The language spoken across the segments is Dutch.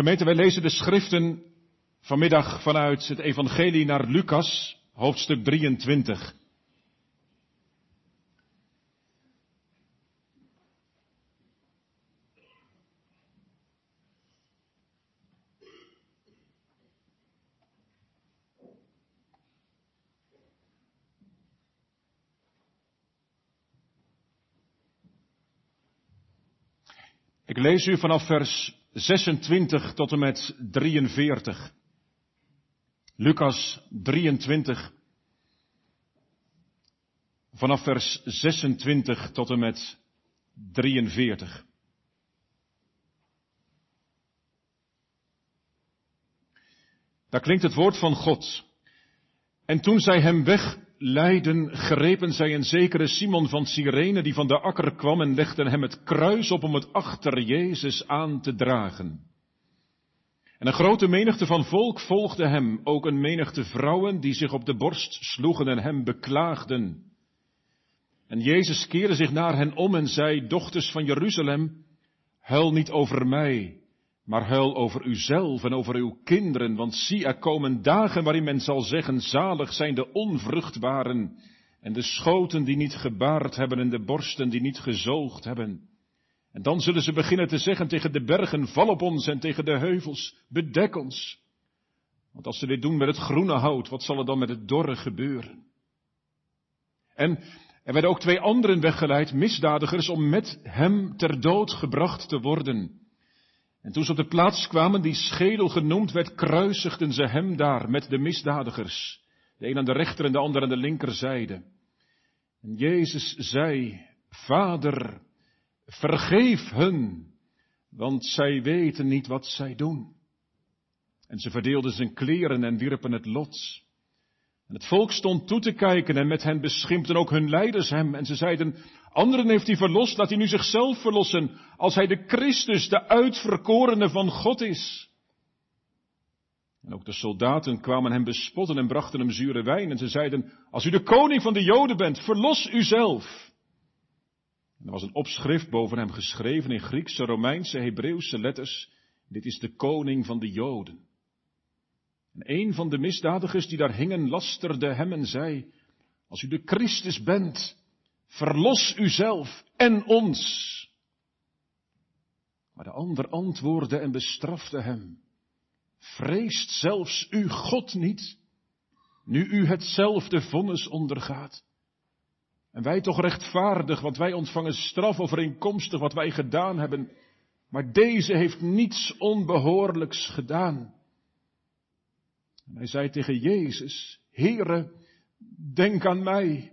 Gemeente, wij lezen de schriften vanmiddag vanuit het Evangelie naar Lucas, hoofdstuk 23. Ik lees u vanaf vers 26 tot en met 43. Lucas 23. Vanaf vers 26 tot en met 43. Daar klinkt het woord van God. En toen zij hem wegleiden, grepen zij een zekere Simon van Cyrene die van de akker kwam en legden hem het kruis op om het achter Jezus aan te dragen. En een grote menigte van volk volgde hem, ook een menigte vrouwen die zich op de borst sloegen en hem beklaagden. En Jezus keerde zich naar hen om en zei, dochters van Jeruzalem, huil niet over mij, maar huil over uzelf en over uw kinderen, want zie, er komen dagen waarin men zal zeggen, zalig zijn de onvruchtbaren en de schoten die niet gebaard hebben en de borsten die niet gezoogd hebben. En dan zullen ze beginnen te zeggen tegen de bergen, val op ons en tegen de heuvels, bedek ons. Want als ze dit doen met het groene hout, wat zal er dan met het dorre gebeuren? En er werden ook twee anderen weggeleid, misdadigers, om met hem ter dood gebracht te worden. En toen ze op de plaats kwamen die schedel genoemd werd, kruisigden ze hem daar met de misdadigers. De een aan de rechter en de ander aan de linkerzijde. En Jezus zei, Vader, vergeef hun, want zij weten niet wat zij doen. En ze verdeelden zijn kleren en wierpen het lot. En het volk stond toe te kijken en met hen beschimpten ook hun leiders hem. En ze zeiden, anderen heeft hij verlost, laat hij nu zichzelf verlossen, als hij de Christus, de uitverkorene van God is. En ook de soldaten kwamen hem bespotten en brachten hem zure wijn. En ze zeiden, als u de koning van de Joden bent, verlos uzelf. En er was een opschrift boven hem geschreven in Griekse, Romeinse, Hebreeuwse letters. Dit is de koning van de Joden. En een van de misdadigers die daar hingen lasterde hem en zei, als u de Christus bent, verlos uzelf en ons. Maar de ander antwoordde en bestrafte hem, vreest zelfs u God niet, nu u hetzelfde vonnis ondergaat. En wij toch rechtvaardig, want wij ontvangen straf overeenkomstig wat wij gedaan hebben. Maar deze heeft niets onbehoorlijks gedaan. En hij zei tegen Jezus, Heere, denk aan mij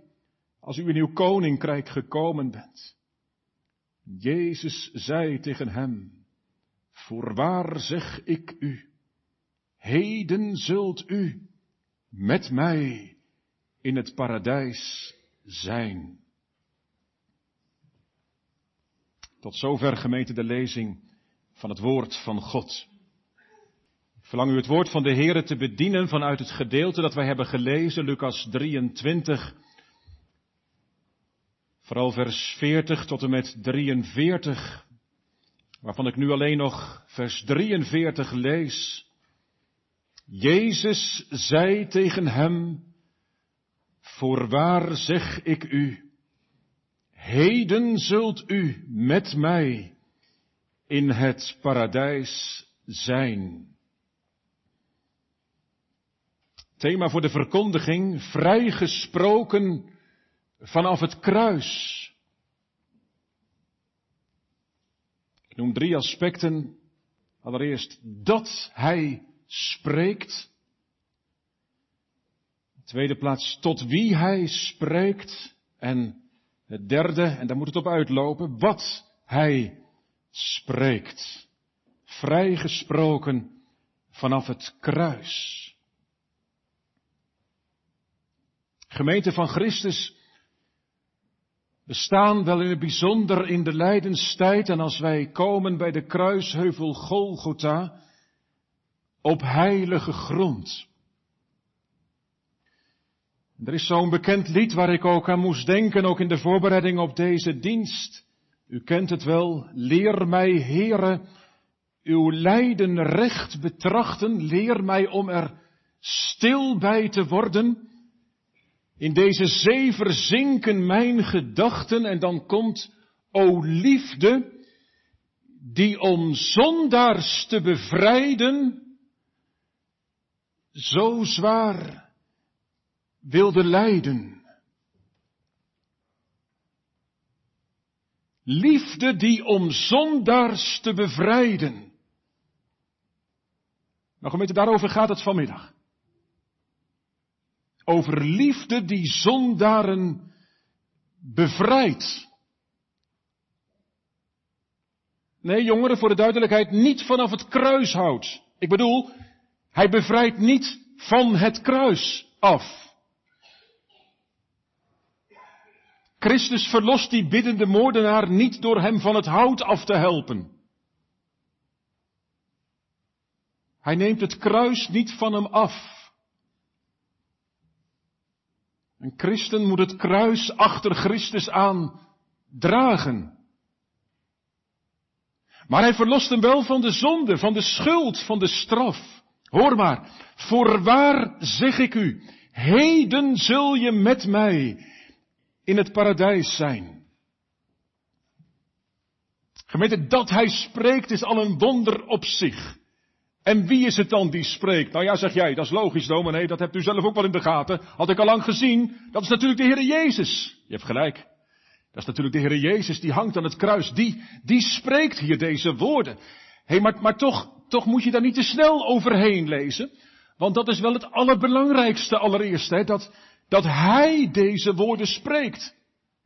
als u in uw koninkrijk gekomen bent. Jezus zei tegen hem, voorwaar zeg ik u, heden zult u met mij in het paradijs zijn. Tot zover gemeente de lezing van het woord van God. Ik verlang u het woord van de Heere te bedienen vanuit het gedeelte dat wij hebben gelezen, Lucas 23, vooral vers 40 tot en met 43, waarvan ik nu alleen nog vers 43 lees. Jezus zei tegen hem, Voorwaar zeg ik u, heden zult u met mij in het paradijs zijn. Thema voor de verkondiging, vrijgesproken vanaf het kruis. Ik noem drie aspecten. Allereerst dat hij spreekt. Tweede plaats, tot wie hij spreekt. En het derde, en daar moet het op uitlopen, wat hij spreekt. Vrijgesproken vanaf het kruis. Gemeente van Christus, we staan wel in het bijzonder in de lijdenstijd en als wij komen bij de kruisheuvel Golgotha op heilige grond. Er is zo'n bekend lied waar ik ook aan moest denken, ook in de voorbereiding op deze dienst. U kent het wel, leer mij, Heere, uw lijden recht betrachten. Leer mij om er stil bij te worden. In deze zee verzinken mijn gedachten en dan komt, o liefde, die om zondaars te bevrijden, zo zwaar wilde lijden. Liefde die om zondaars te bevrijden. Nou gemeente, daarover gaat het vanmiddag. Over liefde die zondaren bevrijdt. Nee, jongeren, voor de duidelijkheid, niet vanaf het kruis houdt. Ik bedoel, hij bevrijdt niet van het kruis af. Christus verlost die biddende moordenaar niet door hem van het hout af te helpen. Hij neemt het kruis niet van hem af. Een christen moet het kruis achter Christus aan dragen. Maar hij verlost hem wel van de zonde, van de schuld, van de straf. Hoor maar, voorwaar zeg ik u, heden zul je met mij in het paradijs zijn. Gemeente, dat hij spreekt is al een wonder op zich. En wie is het dan die spreekt? Nou ja, zeg jij, dat is logisch dominee, dat hebt u zelf ook wel in de gaten. Had ik al lang gezien, dat is natuurlijk de Heer Jezus. Je hebt gelijk. Dat is natuurlijk de Heer Jezus, die hangt aan het kruis. Die, die spreekt hier deze woorden. Hé, hey, maar, maar toch, toch moet je daar niet te snel overheen lezen. Want dat is wel het allerbelangrijkste allereerst, hè, dat, dat hij deze woorden spreekt.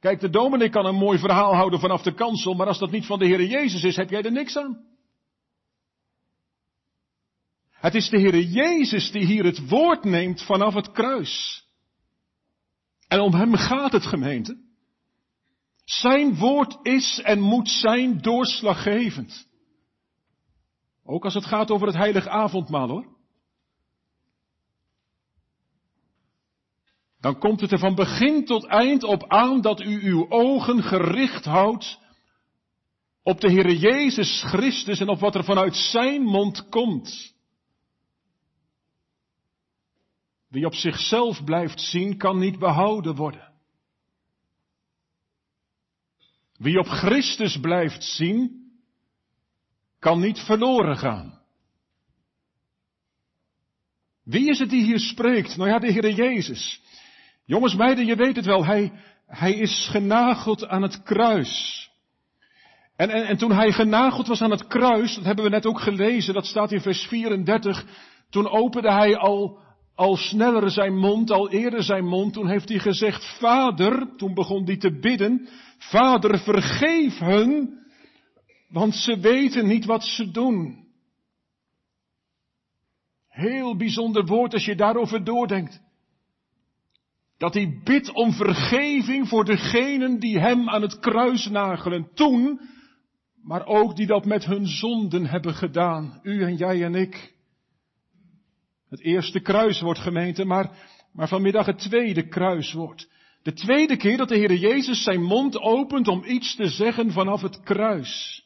Kijk, de dominee kan een mooi verhaal houden vanaf de kansel, maar als dat niet van de Heer Jezus is, heb jij er niks aan. Het is de Heer Jezus die hier het woord neemt vanaf het kruis. En om hem gaat het gemeente. Zijn woord is en moet zijn doorslaggevend. Ook als het gaat over het heilige avondmaal hoor. dan komt het er van begin tot eind op aan dat u uw ogen gericht houdt op de Heere Jezus Christus en op wat er vanuit Zijn mond komt. Wie op zichzelf blijft zien, kan niet behouden worden. Wie op Christus blijft zien, kan niet verloren gaan. Wie is het die hier spreekt? Nou ja, de Heere Jezus. Jongens, meiden, je weet het wel, hij, hij is genageld aan het kruis. En, en, en toen hij genageld was aan het kruis, dat hebben we net ook gelezen, dat staat in vers 34, toen opende hij al, al sneller zijn mond, al eerder zijn mond, toen heeft hij gezegd, Vader, toen begon hij te bidden, Vader, vergeef hun, want ze weten niet wat ze doen. Heel bijzonder woord als je daarover doordenkt. Dat hij bidt om vergeving voor degenen die hem aan het kruis nagelen toen, maar ook die dat met hun zonden hebben gedaan. U en jij en ik. Het eerste kruiswoord gemeente, maar, maar vanmiddag het tweede kruiswoord. De tweede keer dat de Heer Jezus zijn mond opent om iets te zeggen vanaf het kruis.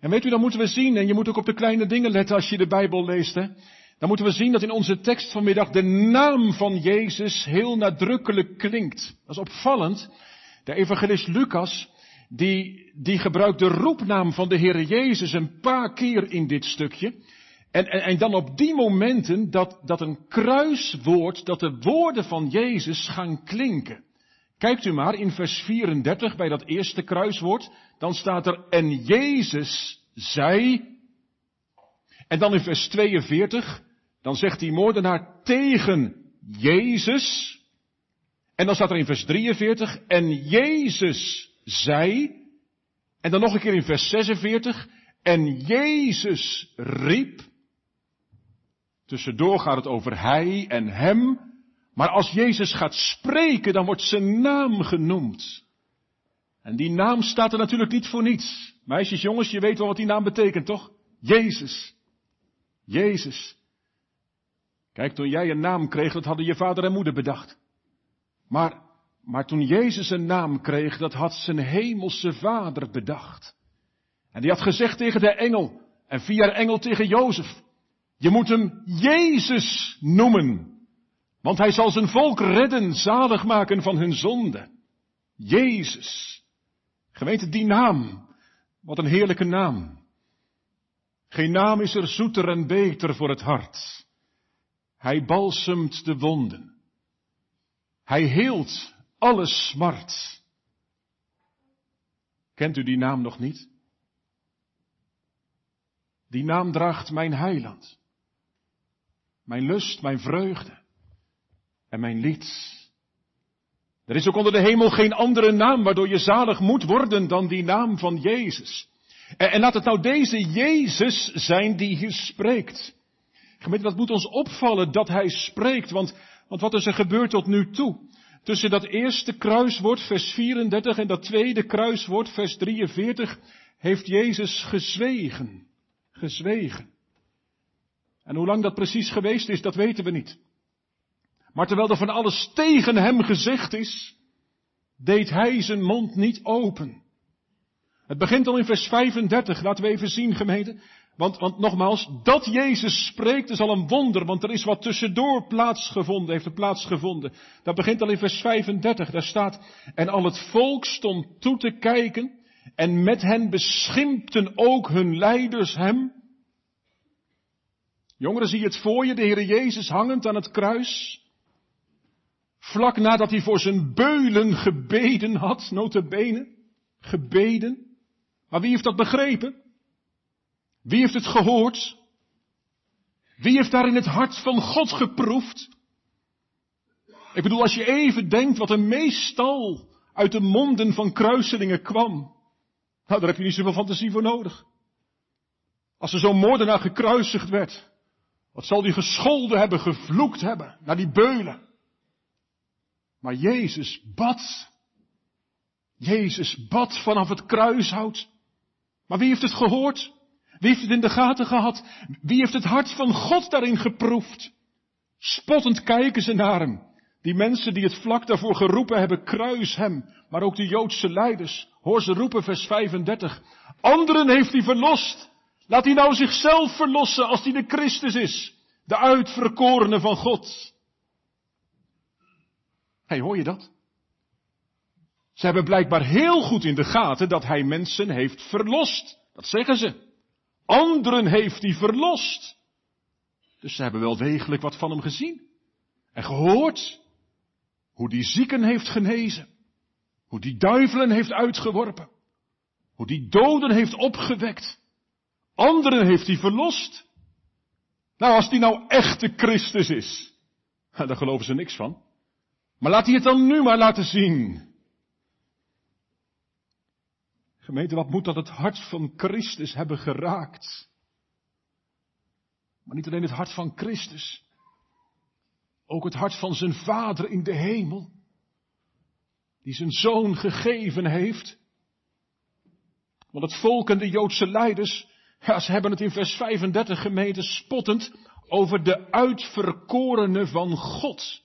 En weet u, dan moeten we zien, en je moet ook op de kleine dingen letten als je de Bijbel leest, hè dan moeten we zien dat in onze tekst vanmiddag de naam van Jezus heel nadrukkelijk klinkt. Dat is opvallend. De evangelist Lucas, die, die gebruikt de roepnaam van de Heere Jezus een paar keer in dit stukje. En, en, en dan op die momenten dat, dat een kruiswoord, dat de woorden van Jezus gaan klinken. Kijkt u maar in vers 34 bij dat eerste kruiswoord. Dan staat er, en Jezus zei. En dan in vers 42, dan zegt die moordenaar tegen Jezus. En dan staat er in vers 43, en Jezus zei, en dan nog een keer in vers 46, en Jezus riep. Tussendoor gaat het over hij en hem, maar als Jezus gaat spreken, dan wordt zijn naam genoemd. En die naam staat er natuurlijk niet voor niets. Meisjes, jongens, je weet wel wat die naam betekent, toch? Jezus. Jezus. Kijk, toen jij een naam kreeg, dat hadden je vader en moeder bedacht. Maar, maar toen Jezus een naam kreeg, dat had zijn hemelse vader bedacht. En die had gezegd tegen de engel, en via de engel tegen Jozef, je moet hem Jezus noemen, want hij zal zijn volk redden, zalig maken van hun zonde. Jezus. Gemeente, die naam. Wat een heerlijke naam. Geen naam is er zoeter en beter voor het hart. Hij balsemt de wonden. Hij heelt alle smart. Kent u die naam nog niet? Die naam draagt mijn heiland. Mijn lust, mijn vreugde en mijn lied. Er is ook onder de hemel geen andere naam waardoor je zalig moet worden dan die naam van Jezus. En, en laat het nou deze Jezus zijn die hier spreekt. Gemeente, dat moet ons opvallen dat hij spreekt, want, want wat is er gebeurd tot nu toe? Tussen dat eerste kruiswoord, vers 34, en dat tweede kruiswoord, vers 43, heeft Jezus gezwegen. Gezwegen. En hoe lang dat precies geweest is, dat weten we niet. Maar terwijl er van alles tegen hem gezegd is, deed hij zijn mond niet open. Het begint al in vers 35, laten we even zien gemeente. Want, want nogmaals, dat Jezus spreekt is al een wonder, want er is wat tussendoor plaatsgevonden, heeft er plaatsgevonden. Dat begint al in vers 35, daar staat, en al het volk stond toe te kijken, en met hen beschimpten ook hun leiders hem. Jongeren, zie je het voor je, de Heer Jezus hangend aan het kruis? Vlak nadat hij voor zijn beulen gebeden had, notabene, gebeden. Maar wie heeft dat begrepen? Wie heeft het gehoord? Wie heeft daar in het hart van God geproefd? Ik bedoel, als je even denkt wat er meestal uit de monden van kruiselingen kwam. Nou, daar heb je niet zoveel fantasie voor nodig. Als er zo'n moordenaar gekruisigd werd, wat zal die gescholden hebben, gevloekt hebben, naar die beulen. Maar Jezus bad. Jezus bad vanaf het kruishout. Maar wie heeft het gehoord? Wie heeft het in de gaten gehad? Wie heeft het hart van God daarin geproefd? Spottend kijken ze naar hem. Die mensen die het vlak daarvoor geroepen hebben, kruis hem. Maar ook de Joodse leiders. Hoor ze roepen, vers 35. Anderen heeft hij verlost. Laat hij nou zichzelf verlossen als hij de Christus is. De uitverkorene van God hey, hoor je dat? Ze hebben blijkbaar heel goed in de gaten dat hij mensen heeft verlost. Dat zeggen ze. Anderen heeft hij verlost. Dus ze hebben wel degelijk wat van hem gezien. En gehoord. Hoe die zieken heeft genezen. Hoe die duivelen heeft uitgeworpen. Hoe die doden heeft opgewekt. Anderen heeft hij verlost. Nou, als die nou echte Christus is. Daar geloven ze niks van. Maar laat hij het dan nu maar laten zien. Gemeente, wat moet dat het hart van Christus hebben geraakt? Maar niet alleen het hart van Christus, ook het hart van zijn Vader in de hemel, die zijn Zoon gegeven heeft. Want het volk en de Joodse leiders, ja, ze hebben het in vers 35 gemeente spottend over de uitverkorene van God.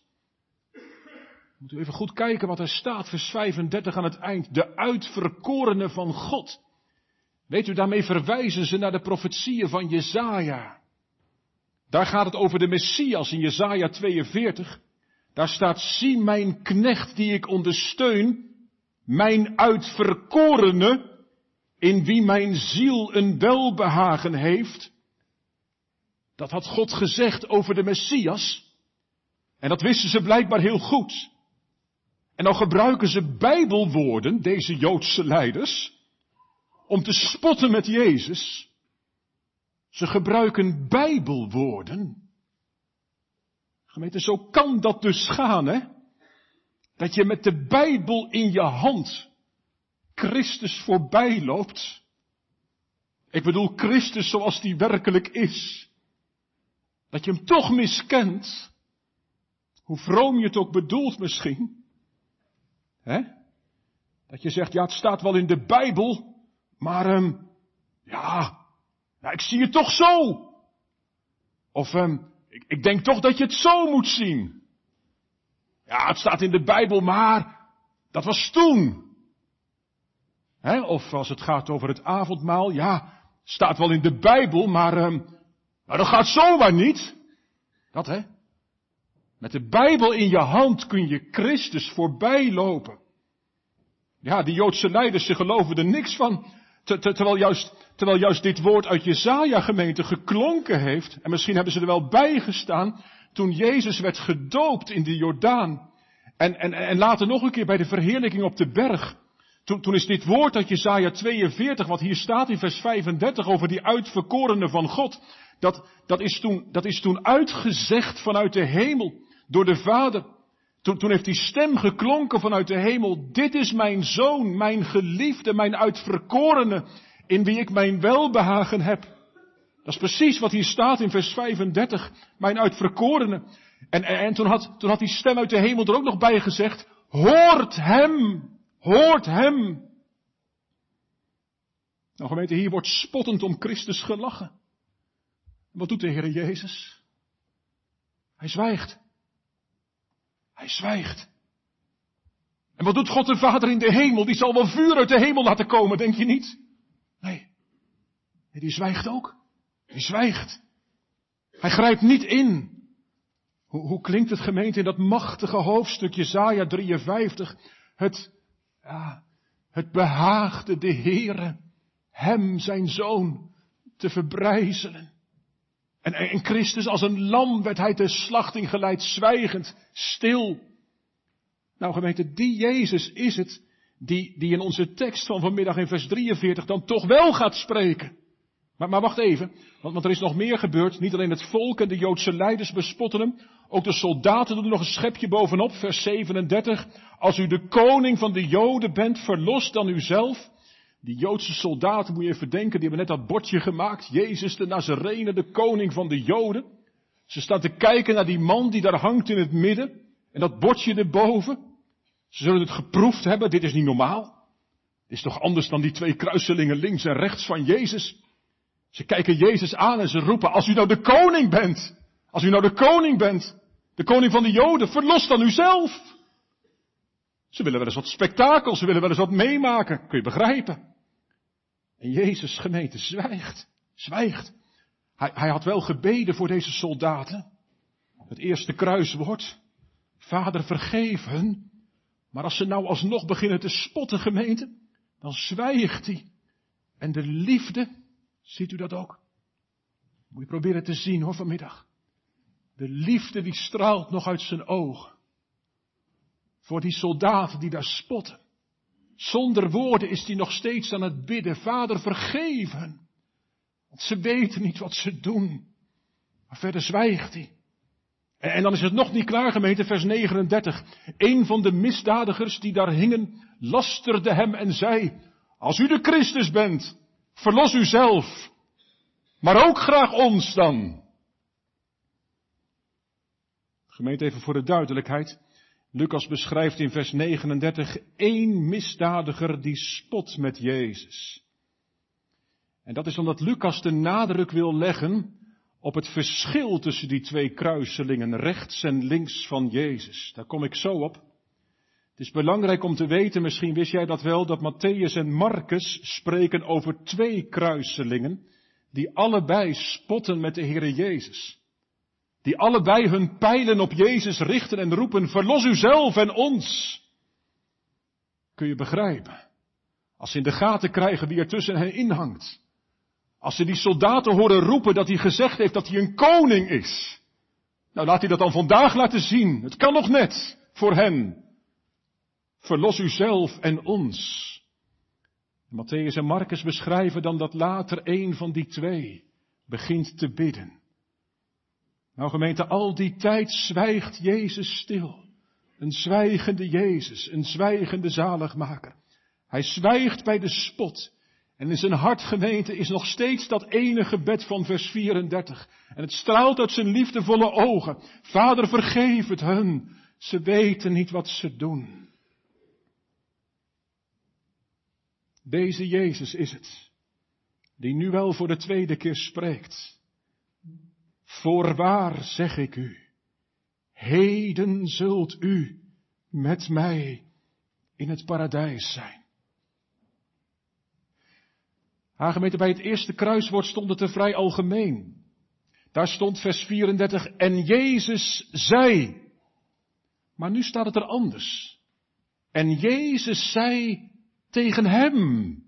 Moet u even goed kijken wat er staat, vers 35 aan het eind. De uitverkorene van God. Weet u, daarmee verwijzen ze naar de profetieën van Jezaja. Daar gaat het over de Messias in Jezaja 42. Daar staat, zie mijn knecht die ik ondersteun, mijn uitverkorene, in wie mijn ziel een welbehagen heeft. Dat had God gezegd over de Messias. En dat wisten ze blijkbaar heel goed. En dan gebruiken ze bijbelwoorden, deze Joodse leiders, om te spotten met Jezus. Ze gebruiken bijbelwoorden. Gemeente, zo kan dat dus gaan, hè? Dat je met de Bijbel in je hand Christus voorbij loopt. Ik bedoel Christus zoals die werkelijk is. Dat je hem toch miskent. Hoe vroom je het ook bedoelt misschien. Hè? Dat je zegt, ja, het staat wel in de Bijbel, maar, um, ja, nou, ik zie het toch zo. Of, um, ik, ik denk toch dat je het zo moet zien. Ja, het staat in de Bijbel, maar dat was toen. Hè? Of als het gaat over het avondmaal, ja, staat wel in de Bijbel, maar, um, maar dat gaat zomaar niet. Dat hè? Met de Bijbel in je hand kun je Christus voorbij lopen. Ja, die Joodse leiders, ze geloven er niks van. terwijl, juist, terwijl juist dit woord uit Jezaja gemeente geklonken heeft. En misschien hebben ze er wel bij gestaan toen Jezus werd gedoopt in de Jordaan. En, en, en later nog een keer bij de verheerlijking op de berg. Toen, toen is dit woord uit Jezaja 42, wat hier staat in vers 35 over die uitverkorenen van God. Dat, dat, is toen, dat is toen uitgezegd vanuit de hemel door de Vader. Toen, toen heeft die stem geklonken vanuit de hemel. Dit is mijn zoon, mijn geliefde, mijn uitverkorene, in wie ik mijn welbehagen heb. Dat is precies wat hier staat in vers 35. Mijn uitverkorene. En, en, en toen, had, toen had die stem uit de hemel er ook nog bij gezegd. Hoort hem! Hoort hem! Nou gemeente, hier wordt spottend om Christus gelachen. Wat doet de Heer Jezus? Hij zwijgt. Hij zwijgt. En wat doet God de Vader in de hemel? Die zal wel vuur uit de hemel laten komen, denk je niet? Nee. die zwijgt ook. Die zwijgt. Hij grijpt niet in. Hoe, hoe klinkt het gemeente in dat machtige hoofdstuk Jezaja 53? Het, ja, het behaagde de Heere hem, zijn zoon, te verbrijzelen. En, en Christus als een lam werd hij ter slachting geleid, zwijgend, stil. Nou gemeente, die Jezus is het die, die in onze tekst van vanmiddag in vers 43 dan toch wel gaat spreken. Maar, maar wacht even, want, want er is nog meer gebeurd. Niet alleen het volk en de Joodse leiders bespotten hem, ook de soldaten doen er nog een schepje bovenop, vers 37. Als u de koning van de Joden bent, verlost dan uzelf. Die Joodse soldaten, moet je even denken, die hebben net dat bordje gemaakt. Jezus de Nazarene, de koning van de Joden. Ze staan te kijken naar die man die daar hangt in het midden. En dat bordje erboven. Ze zullen het geproefd hebben, dit is niet normaal. Dit is toch anders dan die twee kruiselingen links en rechts van Jezus. Ze kijken Jezus aan en ze roepen, als u nou de koning bent. Als u nou de koning bent. De koning van de Joden, verlos dan uzelf. Ze willen wel eens wat spektakel, ze willen wel eens wat meemaken. Kun je begrijpen? En Jezus gemeente zwijgt, zwijgt. Hij, hij had wel gebeden voor deze soldaten. Het eerste kruiswoord. Vader vergeef. Maar als ze nou alsnog beginnen te spotten gemeente, dan zwijgt hij. En de liefde, ziet u dat ook? Moet je proberen te zien hoor vanmiddag. De liefde die straalt nog uit zijn ogen. Voor die soldaten die daar spotten. Zonder woorden is hij nog steeds aan het bidden. Vader, vergeef hen. Want ze weten niet wat ze doen. Maar verder zwijgt hij. En dan is het nog niet klaar, vers 39. Een van de misdadigers die daar hingen, lasterde hem en zei, als u de Christus bent, verlos u zelf, maar ook graag ons dan. Gemeente, even voor de duidelijkheid. Lucas beschrijft in vers 39 één misdadiger die spot met Jezus. En dat is omdat Lucas de nadruk wil leggen op het verschil tussen die twee kruiselingen, rechts en links van Jezus. Daar kom ik zo op. Het is belangrijk om te weten, misschien wist jij dat wel, dat Matthäus en Marcus spreken over twee kruiselingen, die allebei spotten met de Heere Jezus. Die allebei hun pijlen op Jezus richten en roepen, verlos uzelf en ons. Kun je begrijpen? Als ze in de gaten krijgen wie er tussen hen inhangt. Als ze die soldaten horen roepen dat hij gezegd heeft dat hij een koning is. Nou, laat hij dat dan vandaag laten zien. Het kan nog net voor hen. Verlos uzelf en ons. Matthäus en Marcus beschrijven dan dat later een van die twee begint te bidden. Nou gemeente, al die tijd zwijgt Jezus stil. Een zwijgende Jezus, een zwijgende zaligmaker. Hij zwijgt bij de spot. En in zijn hart gemeente is nog steeds dat ene gebed van vers 34. En het straalt uit zijn liefdevolle ogen. Vader vergeef het hun. Ze weten niet wat ze doen. Deze Jezus is het. Die nu wel voor de tweede keer spreekt. Voorwaar zeg ik u, heden zult u met mij in het paradijs zijn. Hagemeente, bij het eerste kruiswoord stond het er vrij algemeen. Daar stond vers 34, en Jezus zei. Maar nu staat het er anders. En Jezus zei tegen hem.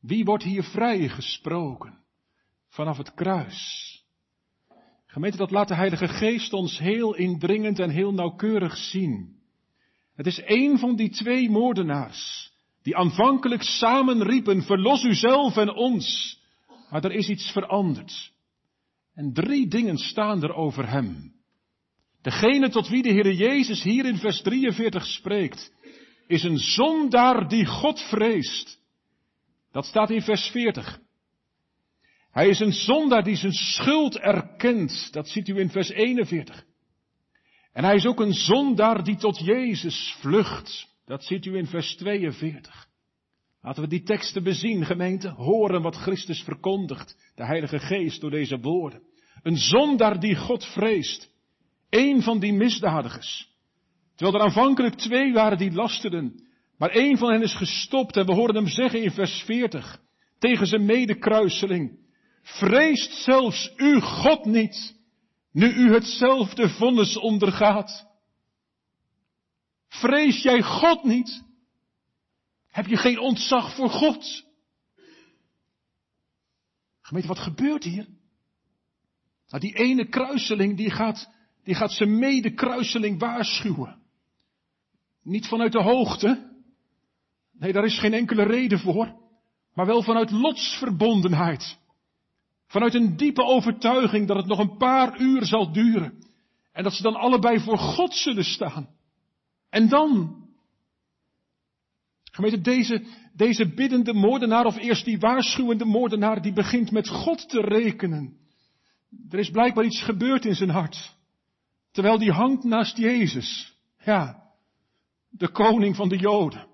Wie wordt hier vrijgesproken vanaf het kruis? Gemeente, dat laat de Heilige Geest ons heel indringend en heel nauwkeurig zien. Het is een van die twee moordenaars, die aanvankelijk samen riepen, verlos uzelf en ons. Maar er is iets veranderd. En drie dingen staan er over hem. Degene tot wie de Heer Jezus hier in vers 43 spreekt, is een zondaar die God vreest. Dat staat in vers 40. Hij is een zondaar die zijn schuld erkent. Dat ziet u in vers 41. En hij is ook een zondaar die tot Jezus vlucht. Dat ziet u in vers 42. Laten we die teksten bezien, gemeente. Horen wat Christus verkondigt. De Heilige Geest door deze woorden. Een zondaar die God vreest. Eén van die misdadigers. Terwijl er aanvankelijk twee waren die lasterden. Maar één van hen is gestopt en we horen hem zeggen in vers 40. Tegen zijn medekruiseling. Vreest zelfs u God niet, nu u hetzelfde vonnis ondergaat. Vrees jij God niet? Heb je geen ontzag voor God? Gemeente, wat gebeurt hier? Nou, die ene kruiseling, die gaat, die gaat zijn medekruiseling waarschuwen. Niet vanuit de hoogte. Nee, daar is geen enkele reden voor. Maar wel vanuit lotsverbondenheid. Vanuit een diepe overtuiging dat het nog een paar uur zal duren. En dat ze dan allebei voor God zullen staan. En dan. Gemeente, deze, deze biddende moordenaar, of eerst die waarschuwende moordenaar, die begint met God te rekenen. Er is blijkbaar iets gebeurd in zijn hart. Terwijl die hangt naast Jezus. Ja, de koning van de Joden.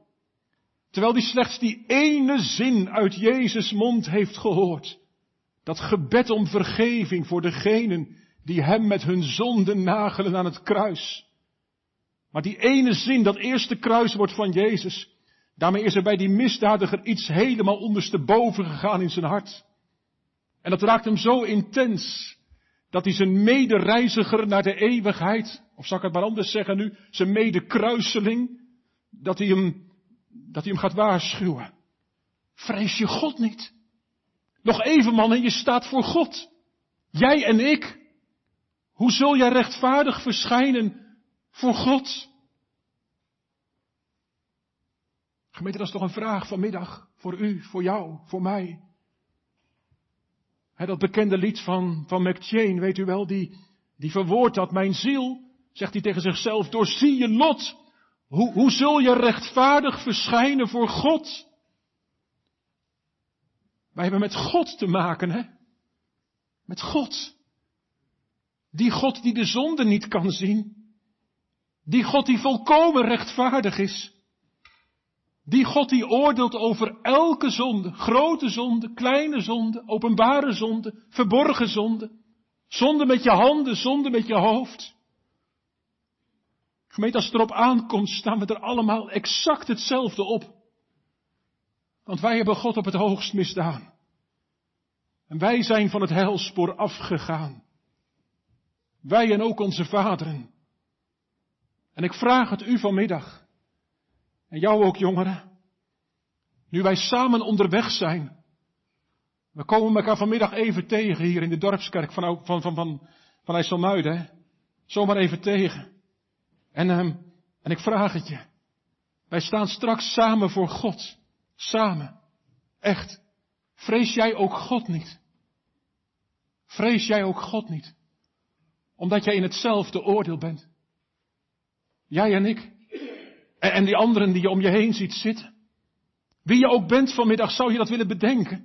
Terwijl die slechts die ene zin uit Jezus mond heeft gehoord. Dat gebed om vergeving voor degenen die hem met hun zonden nagelen aan het kruis. Maar die ene zin, dat eerste kruiswoord van Jezus, daarmee is er bij die misdadiger iets helemaal ondersteboven gegaan in zijn hart. En dat raakt hem zo intens, dat hij zijn medereiziger naar de eeuwigheid, of zal ik het maar anders zeggen nu, zijn medekruiseling, dat hij hem, dat hij hem gaat waarschuwen. Vrees je God niet? Nog even man en je staat voor God. Jij en ik. Hoe zul jij rechtvaardig verschijnen voor God? Gemeente, dat is toch een vraag vanmiddag voor u, voor jou, voor mij. dat bekende lied van, van McChain, weet u wel, die, die verwoordt dat mijn ziel, zegt hij tegen zichzelf, doorzie je lot. Hoe, hoe zul je rechtvaardig verschijnen voor God? Wij hebben met God te maken, hè? Met God. Die God die de zonde niet kan zien. Die God die volkomen rechtvaardig is. Die God die oordeelt over elke zonde, grote zonde, kleine zonde, openbare zonde, verborgen zonde. Zonde met je handen, zonde met je hoofd. Gemeente, als het erop aankomt, staan we er allemaal exact hetzelfde op. Want wij hebben God op het hoogst misdaan. En wij zijn van het heilspoor afgegaan. Wij en ook onze vaderen. En ik vraag het u vanmiddag. En jou ook jongeren. Nu wij samen onderweg zijn. We komen elkaar vanmiddag even tegen hier in de dorpskerk van, van, van, van, van IJsselmuiden. Zomaar even tegen. En, um, en ik vraag het je. Wij staan straks samen voor God. Samen. Echt. Vrees jij ook God niet? Vrees jij ook God niet? Omdat jij in hetzelfde oordeel bent. Jij en ik. En die anderen die je om je heen ziet zitten. Wie je ook bent vanmiddag, zou je dat willen bedenken?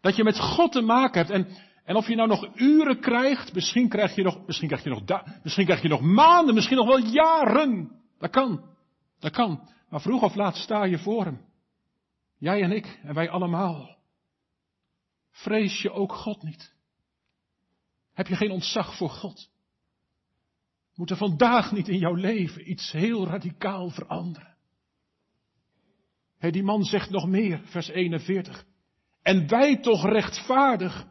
Dat je met God te maken hebt. En, en of je nou nog uren krijgt, misschien krijg je nog, misschien krijg je nog, misschien krijg je nog maanden, misschien nog wel jaren. Dat kan. Dat kan. Maar vroeg of laat sta je voor hem. Jij en ik en wij allemaal. Vrees je ook God niet? Heb je geen ontzag voor God? Moet er vandaag niet in jouw leven iets heel radicaal veranderen? Hey, die man zegt nog meer, vers 41. En wij toch rechtvaardig,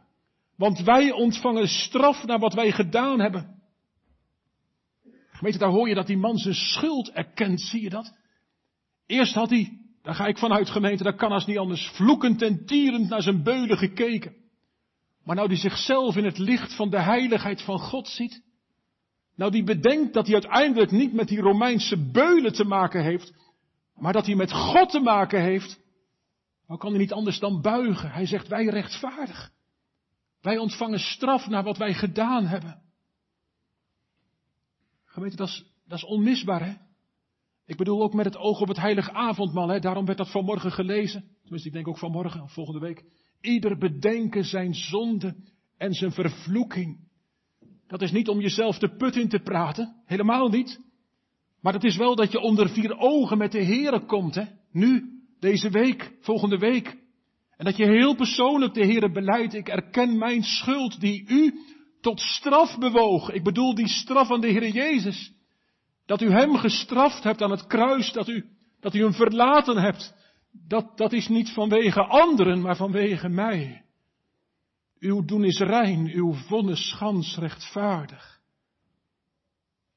want wij ontvangen straf naar wat wij gedaan hebben. Gemeente, daar hoor je dat die man zijn schuld erkent, zie je dat? Eerst had hij, daar ga ik vanuit gemeente, dat kan als niet anders, vloekend en tierend naar zijn beulen gekeken. Maar nou die zichzelf in het licht van de heiligheid van God ziet, nou die bedenkt dat hij uiteindelijk niet met die Romeinse beulen te maken heeft, maar dat hij met God te maken heeft, nou kan hij niet anders dan buigen. Hij zegt wij rechtvaardig. Wij ontvangen straf naar wat wij gedaan hebben. Gemeente, dat is, dat is onmisbaar, hè? Ik bedoel ook met het oog op het heilige avondmaal, hè? Daarom werd dat vanmorgen gelezen. Tenminste, ik denk ook vanmorgen volgende week. Ieder bedenken zijn zonde en zijn vervloeking. Dat is niet om jezelf de put in te praten. Helemaal niet. Maar het is wel dat je onder vier ogen met de Here komt, hè? Nu, deze week, volgende week. En dat je heel persoonlijk de Here beleidt, ik erken mijn schuld die u tot straf bewoog. Ik bedoel die straf van de Heer Jezus. Dat u hem gestraft hebt aan het kruis, dat u, dat u hem verlaten hebt. Dat, dat is niet vanwege anderen, maar vanwege mij. Uw doen is rein, uw vonnis gans rechtvaardig.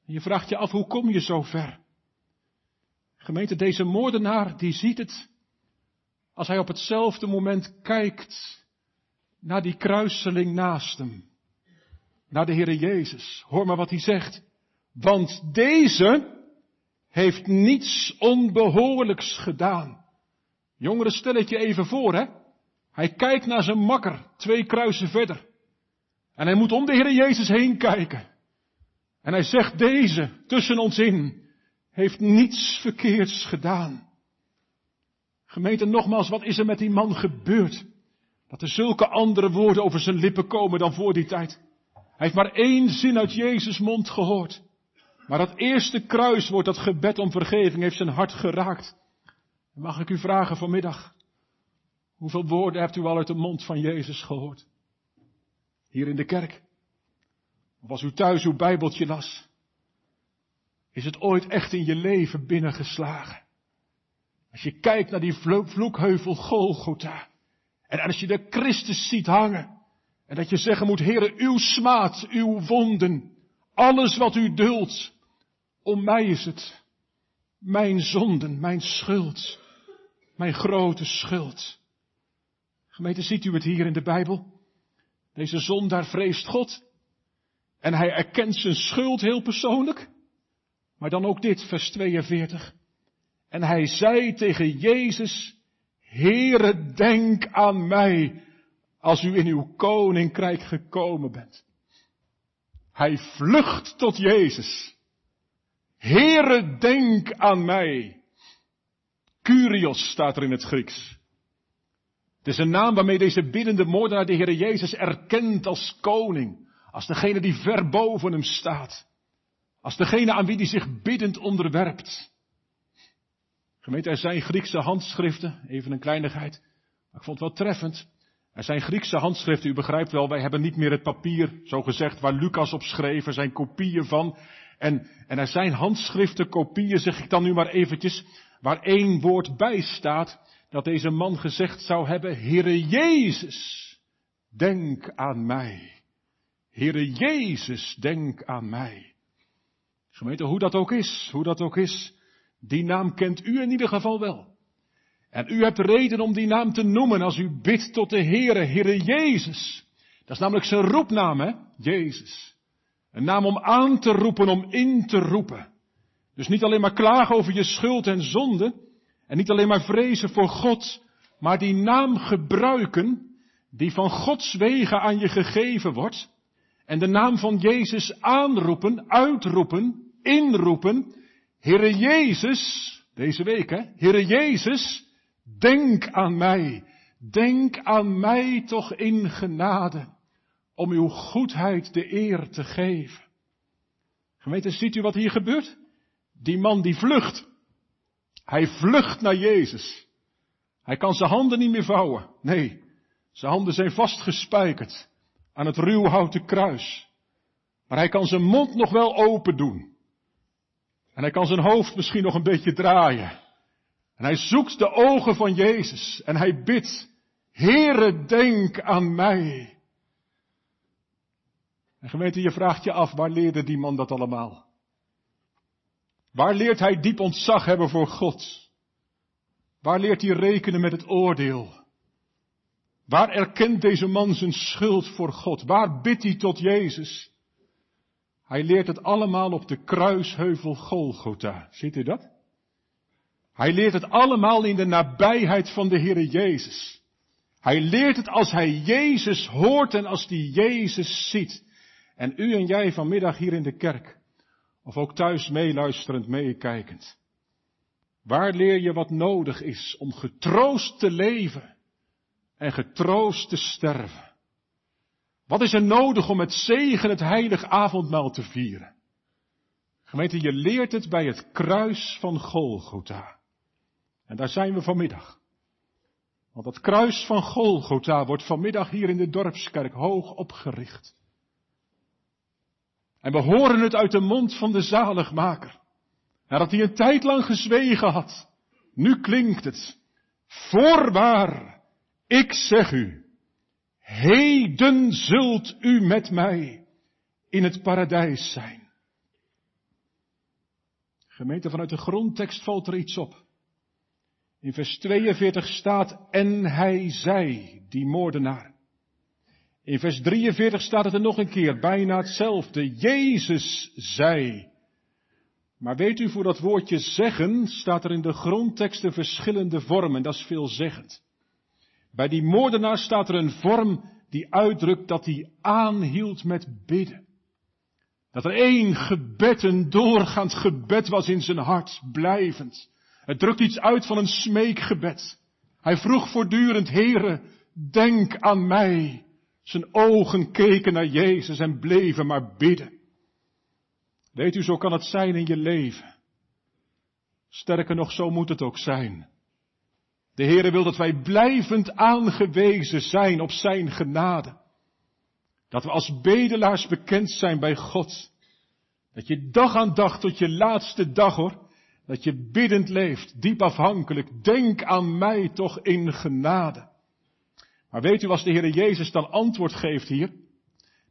Je vraagt je af, hoe kom je zo ver? Gemeente, deze moordenaar, die ziet het als hij op hetzelfde moment kijkt naar die kruiseling naast hem naar de Heere Jezus. Hoor maar wat hij zegt. Want deze heeft niets onbehoorlijks gedaan. Jongeren, stel het je even voor, hè. Hij kijkt naar zijn makker, twee kruisen verder. En hij moet om de Heere Jezus heen kijken. En hij zegt, deze, tussen ons in, heeft niets verkeerds gedaan. Gemeente, nogmaals, wat is er met die man gebeurd? Dat er zulke andere woorden over zijn lippen komen dan voor die tijd. Hij heeft maar één zin uit Jezus' mond gehoord. Maar dat eerste kruiswoord, dat gebed om vergeving, heeft zijn hart geraakt. Mag ik u vragen vanmiddag, hoeveel woorden hebt u al uit de mond van Jezus gehoord? Hier in de kerk? Of als u thuis uw Bijbeltje las? Is het ooit echt in je leven binnengeslagen? Als je kijkt naar die vloekheuvel Golgotha. En als je de Christus ziet hangen. En dat je zeggen moet, Heere, uw smaad, uw wonden, alles wat u duldt, om mij is het. Mijn zonden, mijn schuld, mijn grote schuld. Gemeente, ziet u het hier in de Bijbel? Deze zondaar vreest God. En hij erkent zijn schuld heel persoonlijk. Maar dan ook dit, vers 42. En hij zei tegen Jezus, Heere, denk aan mij als u in uw koninkrijk gekomen bent. Hij vlucht tot Jezus. Heere, denk aan mij. Curios staat er in het Grieks. Het is een naam waarmee deze biddende moordenaar de Heere Jezus erkent als koning. Als degene die ver boven hem staat. Als degene aan wie hij zich biddend onderwerpt. Gemeente, er zijn Griekse handschriften, even een kleinigheid. Maar ik vond het wel treffend. Er zijn Griekse handschriften, u begrijpt wel, wij hebben niet meer het papier, zo gezegd, waar Lucas op schreef. Er zijn kopieën van. En, en er zijn handschriften, kopieën, zeg ik dan nu maar eventjes, waar één woord bij staat, dat deze man gezegd zou hebben, Heere Jezus, denk aan mij. Heere Jezus, denk aan mij. Gemeente, hoe dat ook is, hoe dat ook is, die naam kent u in ieder geval wel. En u hebt reden om die naam te noemen als u bidt tot de Heere, Heere Jezus. Dat is namelijk zijn roepnaam, hè? Jezus. Een naam om aan te roepen, om in te roepen. Dus niet alleen maar klagen over je schuld en zonde. En niet alleen maar vrezen voor God. Maar die naam gebruiken, die van Gods wegen aan je gegeven wordt. En de naam van Jezus aanroepen, uitroepen, inroepen. Heere Jezus, deze week hè, Heere Jezus, Denk aan mij. Denk aan mij toch in genade. Om uw goedheid de eer te geven. Gemeente, ziet u wat hier gebeurt? Die man die vlucht. Hij vlucht naar Jezus. Hij kan zijn handen niet meer vouwen. Nee, zijn handen zijn vastgespijkerd aan het ruwhouten kruis. Maar hij kan zijn mond nog wel open doen. En hij kan zijn hoofd misschien nog een beetje draaien. En hij zoekt de ogen van Jezus en hij bidt, Heere, denk aan mij. En gemeente, je vraagt je af, waar leerde die man dat allemaal? Waar leert hij diep ontzag hebben voor God? Waar leert hij rekenen met het oordeel? Waar erkent deze man zijn schuld voor God? Waar bidt hij tot Jezus? Hij leert het allemaal op de kruisheuvel Golgotha. Ziet u dat? Hij leert het allemaal in de nabijheid van de Heere Jezus. Hij leert het als hij Jezus hoort en als hij Jezus ziet. En u en jij vanmiddag hier in de kerk, of ook thuis meeluisterend, meekijkend. Waar leer je wat nodig is om getroost te leven en getroost te sterven? Wat is er nodig om met zegen het heilig avondmaal te vieren? Gemeente, je leert het bij het kruis van Golgotha. En daar zijn we vanmiddag. Want het kruis van Golgotha wordt vanmiddag hier in de dorpskerk hoog opgericht. En we horen het uit de mond van de zaligmaker. Nadat hij een tijd lang gezwegen had. Nu klinkt het. Voorwaar, ik zeg u, heden zult u met mij in het paradijs zijn. Gemeente, vanuit de grondtekst valt er iets op. In vers 42 staat, en hij zei, die moordenaar. In vers 43 staat het er nog een keer, bijna hetzelfde. Jezus zei. Maar weet u, voor dat woordje zeggen staat er in de grondtekst een verschillende vorm en dat is veelzeggend. Bij die moordenaar staat er een vorm die uitdrukt dat hij aanhield met bidden. Dat er één gebed, een doorgaand gebed was in zijn hart, blijvend. Het drukt iets uit van een smeekgebed. Hij vroeg voortdurend, Heere, denk aan mij. Zijn ogen keken naar Jezus en bleven maar bidden. Weet u, zo kan het zijn in je leven. Sterker nog, zo moet het ook zijn. De Heere wil dat wij blijvend aangewezen zijn op Zijn genade. Dat we als bedelaars bekend zijn bij God. Dat je dag aan dag tot je laatste dag hoor, dat je biddend leeft, diep afhankelijk. Denk aan mij toch in genade. Maar weet u als de Heer Jezus dan antwoord geeft hier?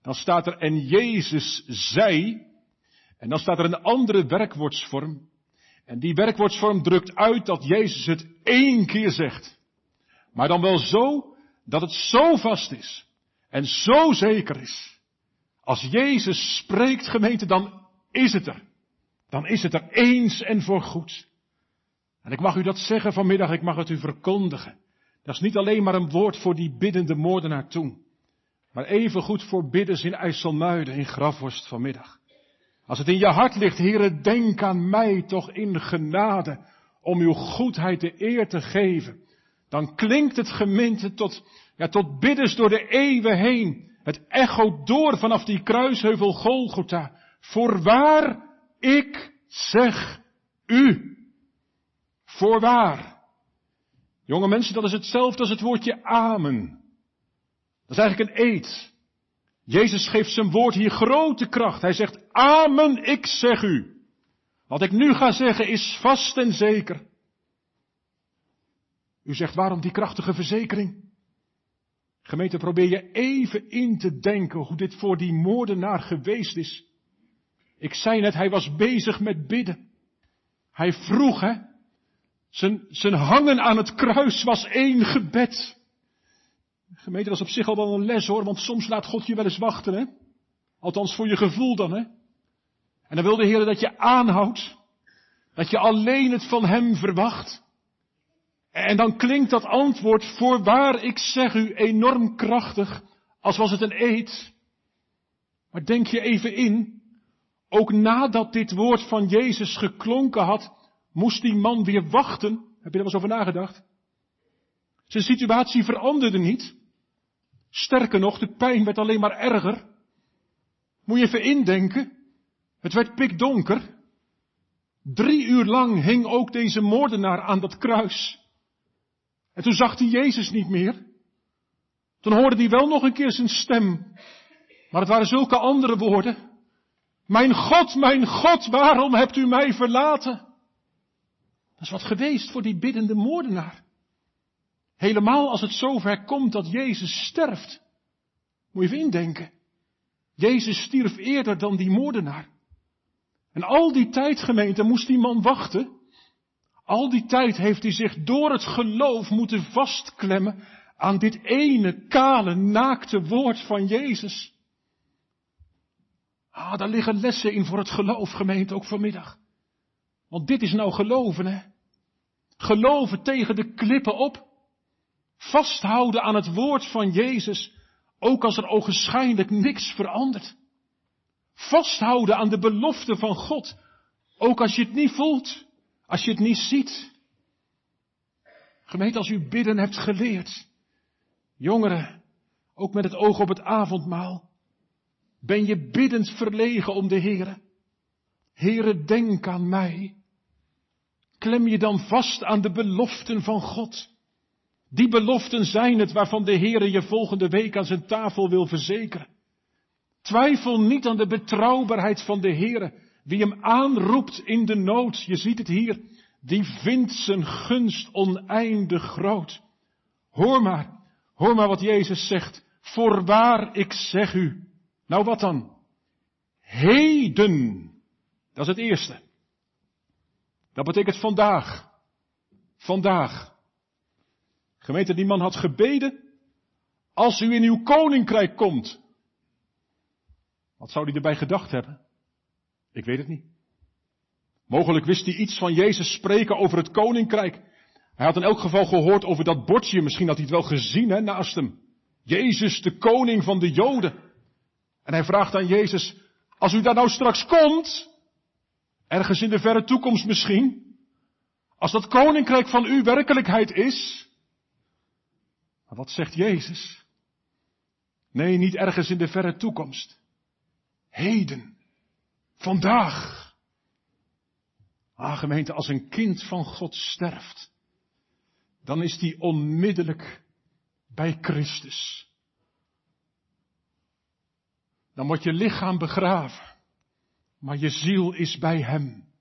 Dan staat er en Jezus zei, en dan staat er een andere werkwoordsvorm. En die werkwoordsvorm drukt uit dat Jezus het één keer zegt. Maar dan wel zo dat het zo vast is en zo zeker is. Als Jezus spreekt gemeente, dan is het er. Dan is het er eens en voor goed. En ik mag u dat zeggen vanmiddag, ik mag het u verkondigen. Dat is niet alleen maar een woord voor die biddende moordenaar toen. Maar even goed voor bidders in IJsselmuiden, in Grafworst vanmiddag. Als het in je hart ligt, heren, denk aan mij toch in genade om uw goedheid de eer te geven. Dan klinkt het gemeente tot, ja, tot bidders door de eeuwen heen. Het echo door vanaf die kruisheuvel Golgotha. Voorwaar, ik zeg u. Voorwaar. Jonge mensen, dat is hetzelfde als het woordje amen. Dat is eigenlijk een eed. Jezus geeft zijn woord hier grote kracht. Hij zegt, amen, ik zeg u. Wat ik nu ga zeggen is vast en zeker. U zegt, waarom die krachtige verzekering? Gemeente, probeer je even in te denken hoe dit voor die moordenaar geweest is. Ik zei net, hij was bezig met bidden. Hij vroeg, hè, zijn, zijn hangen aan het kruis was één gebed. Gemeente, dat is op zich al wel een les hoor, want soms laat God je wel eens wachten, hè? Althans voor je gevoel dan, hè? En dan wil de Heer dat je aanhoudt, dat je alleen het van Hem verwacht. En dan klinkt dat antwoord, voorwaar ik zeg u, enorm krachtig, als was het een eed. Maar denk je even in, ook nadat dit woord van Jezus geklonken had, moest die man weer wachten. Heb je er wel eens over nagedacht? Zijn situatie veranderde niet. Sterker nog, de pijn werd alleen maar erger. Moet je even indenken. Het werd pikdonker. Drie uur lang hing ook deze moordenaar aan dat kruis. En toen zag hij Jezus niet meer. Toen hoorde hij wel nog een keer zijn stem. Maar het waren zulke andere woorden. Mijn God, mijn God, waarom hebt u mij verlaten? Dat is wat geweest voor die biddende moordenaar. Helemaal als het zover komt dat Jezus sterft. Moet je even indenken. Jezus stierf eerder dan die moordenaar. En al die tijd, gemeente, moest die man wachten. Al die tijd heeft hij zich door het geloof moeten vastklemmen aan dit ene kale, naakte woord van Jezus. Ah, daar liggen lessen in voor het geloof, gemeente, ook vanmiddag. Want dit is nou geloven, hè. Geloven tegen de klippen op. Vasthouden aan het woord van Jezus, ook als er ogenschijnlijk niks verandert. Vasthouden aan de belofte van God, ook als je het niet voelt, als je het niet ziet. Gemeente, als u bidden hebt geleerd, jongeren, ook met het oog op het avondmaal, ben je biddend verlegen om de Heere. Heere, denk aan mij. Klem je dan vast aan de beloften van God. Die beloften zijn het waarvan de Heere je volgende week aan zijn tafel wil verzekeren. Twijfel niet aan de betrouwbaarheid van de Heere. Wie hem aanroept in de nood, je ziet het hier, die vindt zijn gunst oneindig groot. Hoor maar, hoor maar wat Jezus zegt. Voorwaar, ik zeg u. Nou wat dan? Heden. Dat is het eerste. Dat betekent vandaag. Vandaag. Gemeente, die man had gebeden. Als u in uw koninkrijk komt. Wat zou hij erbij gedacht hebben? Ik weet het niet. Mogelijk wist hij iets van Jezus spreken over het koninkrijk. Hij had in elk geval gehoord over dat bordje. Misschien had hij het wel gezien hè, naast hem. Jezus, de koning van de Joden. En hij vraagt aan Jezus, als u daar nou straks komt, ergens in de verre toekomst misschien, als dat koninkrijk van u werkelijkheid is, maar wat zegt Jezus? Nee, niet ergens in de verre toekomst. Heden. Vandaag. Ah, gemeente, als een kind van God sterft, dan is die onmiddellijk bij Christus. Dan wordt je lichaam begraven, maar je ziel is bij Hem.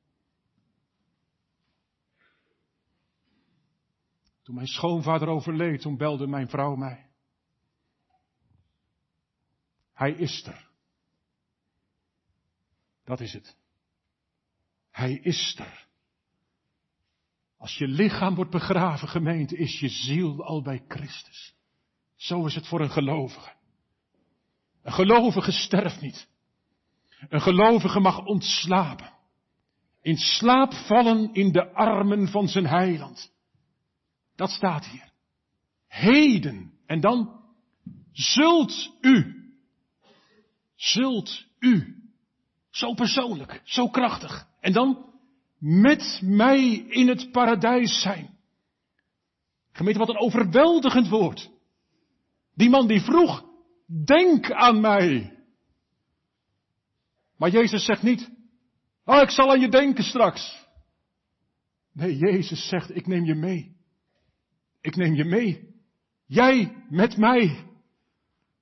Toen mijn schoonvader overleed, toen belde mijn vrouw mij. Hij is er. Dat is het. Hij is er. Als je lichaam wordt begraven, gemeente, is je ziel al bij Christus. Zo is het voor een gelovige. Een gelovige sterft niet. Een gelovige mag ontslapen. In slaap vallen in de armen van zijn heiland. Dat staat hier. Heden. En dan zult u. Zult u. Zo persoonlijk, zo krachtig. En dan met mij in het paradijs zijn. Gemeente, wat een overweldigend woord. Die man die vroeg, denk aan mij. Maar Jezus zegt niet, oh ik zal aan je denken straks. Nee, Jezus zegt, ik neem je mee. Ik neem je mee. Jij met mij.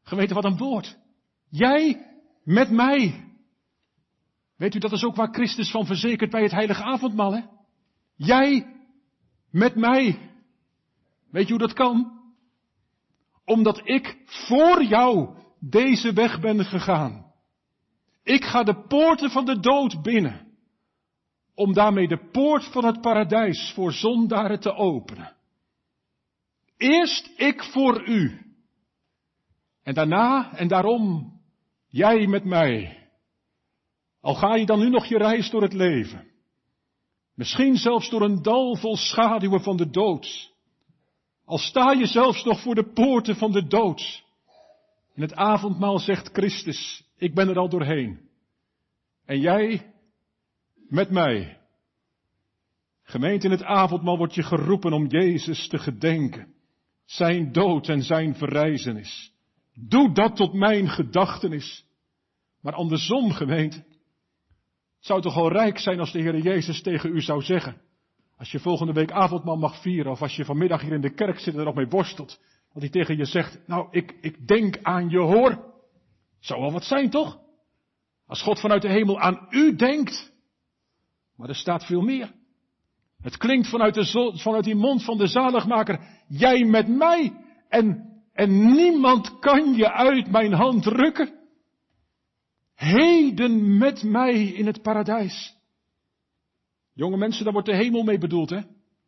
Gemeente, wat een woord. Jij met mij. Weet u, dat is ook waar Christus van verzekert bij het heilige avondmaal, hè? Jij met mij. Weet je hoe dat kan? Omdat ik voor jou deze weg ben gegaan. Ik ga de poorten van de dood binnen. Om daarmee de poort van het paradijs voor zondaren te openen. Eerst ik voor u. En daarna en daarom jij met mij. Al ga je dan nu nog je reis door het leven. Misschien zelfs door een dal vol schaduwen van de dood. Al sta je zelfs nog voor de poorten van de dood. In het avondmaal zegt Christus, ik ben er al doorheen. En jij met mij. Gemeente in het avondmaal wordt je geroepen om Jezus te gedenken. Zijn dood en zijn verrijzenis. Doe dat tot mijn gedachtenis. Maar andersom, gemeente, het zou toch al rijk zijn als de Heer Jezus tegen u zou zeggen. Als je volgende week avondmaal mag vieren, of als je vanmiddag hier in de kerk zit en er nog mee worstelt. Dat hij tegen je zegt, nou, ik, ik denk aan je hoor. Zou wel wat zijn, toch? Als God vanuit de hemel aan u denkt. Maar er staat veel meer. Het klinkt vanuit, de, vanuit die mond van de zaligmaker, jij met mij en, en niemand kan je uit mijn hand rukken. Heden met mij in het paradijs. Jonge mensen, daar wordt de hemel mee bedoeld, hè?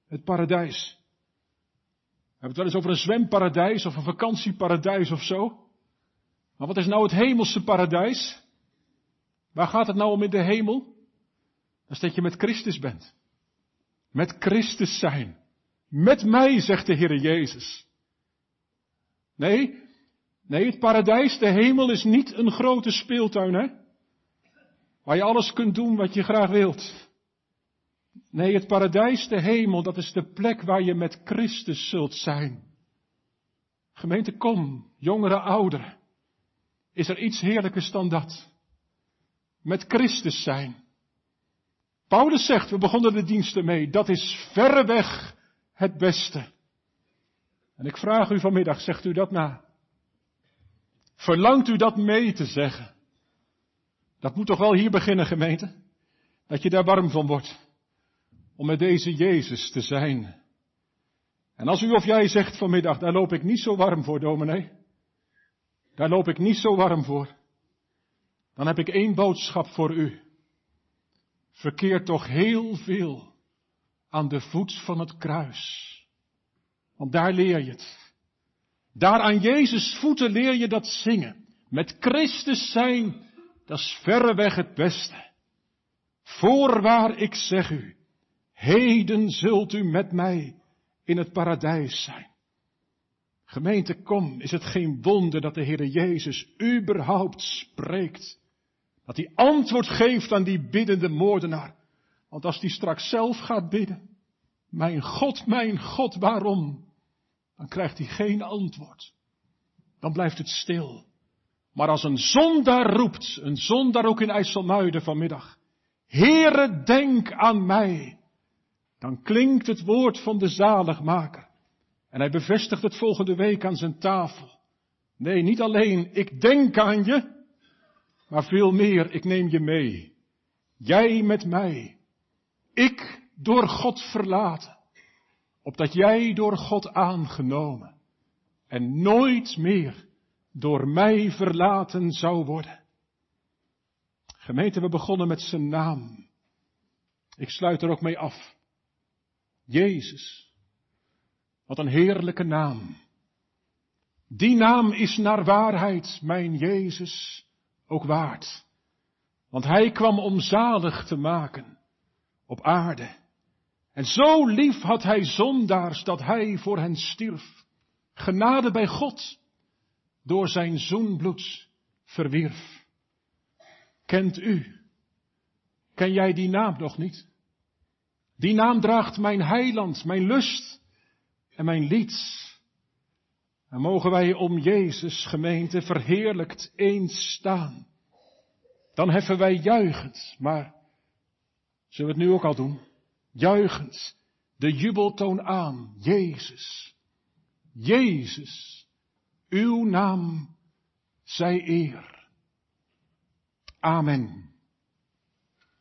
Het paradijs. We hebben het wel eens over een zwemparadijs of een vakantieparadijs of zo. Maar wat is nou het hemelse paradijs? Waar gaat het nou om in de hemel? Dat is dat je met Christus bent. Met Christus zijn. Met mij, zegt de Heer Jezus. Nee, nee, het paradijs, de hemel is niet een grote speeltuin, hè? Waar je alles kunt doen wat je graag wilt. Nee, het paradijs, de hemel, dat is de plek waar je met Christus zult zijn. Gemeente, kom, jongeren, ouderen. Is er iets heerlijkers dan dat? Met Christus zijn. Paulus zegt, we begonnen de diensten mee, dat is verreweg het beste. En ik vraag u vanmiddag, zegt u dat na? Verlangt u dat mee te zeggen? Dat moet toch wel hier beginnen, gemeente? Dat je daar warm van wordt om met deze Jezus te zijn. En als u of jij zegt vanmiddag, daar loop ik niet zo warm voor, dominee. Daar loop ik niet zo warm voor. Dan heb ik één boodschap voor u. Verkeer toch heel veel aan de voet van het kruis. Want daar leer je het. Daar aan Jezus voeten leer je dat zingen. Met Christus zijn, dat is verreweg het beste. Voorwaar ik zeg u, Heden zult u met mij in het paradijs zijn. Gemeente, kom, is het geen wonder dat de Heer Jezus überhaupt spreekt. Dat hij antwoord geeft aan die biddende moordenaar. Want als hij straks zelf gaat bidden, mijn God, mijn God, waarom? Dan krijgt hij geen antwoord. Dan blijft het stil. Maar als een zondaar roept, een zondaar ook in IJsselmuiden vanmiddag, Heere, denk aan mij dan klinkt het woord van de zaligmaker. En hij bevestigt het volgende week aan zijn tafel. Nee, niet alleen ik denk aan je, maar veel meer, ik neem je mee. Jij met mij. Ik door God verlaten. Opdat jij door God aangenomen. En nooit meer door mij verlaten zou worden. Gemeente, we begonnen met zijn naam. Ik sluit er ook mee af. Jezus. Wat een heerlijke naam. Die naam is naar waarheid mijn Jezus ook waard. Want hij kwam om zalig te maken op aarde. En zo lief had hij zondaars dat hij voor hen stierf. Genade bij God door zijn zoenbloed verwierf. Kent u? Ken jij die naam nog niet? Die naam draagt mijn heiland, mijn lust en mijn lied. En mogen wij om Jezus gemeente verheerlijkt eens staan. Dan heffen wij juichend, maar zullen we het nu ook al doen? Juichend de jubeltoon aan, Jezus. Jezus, uw naam zij eer. Amen.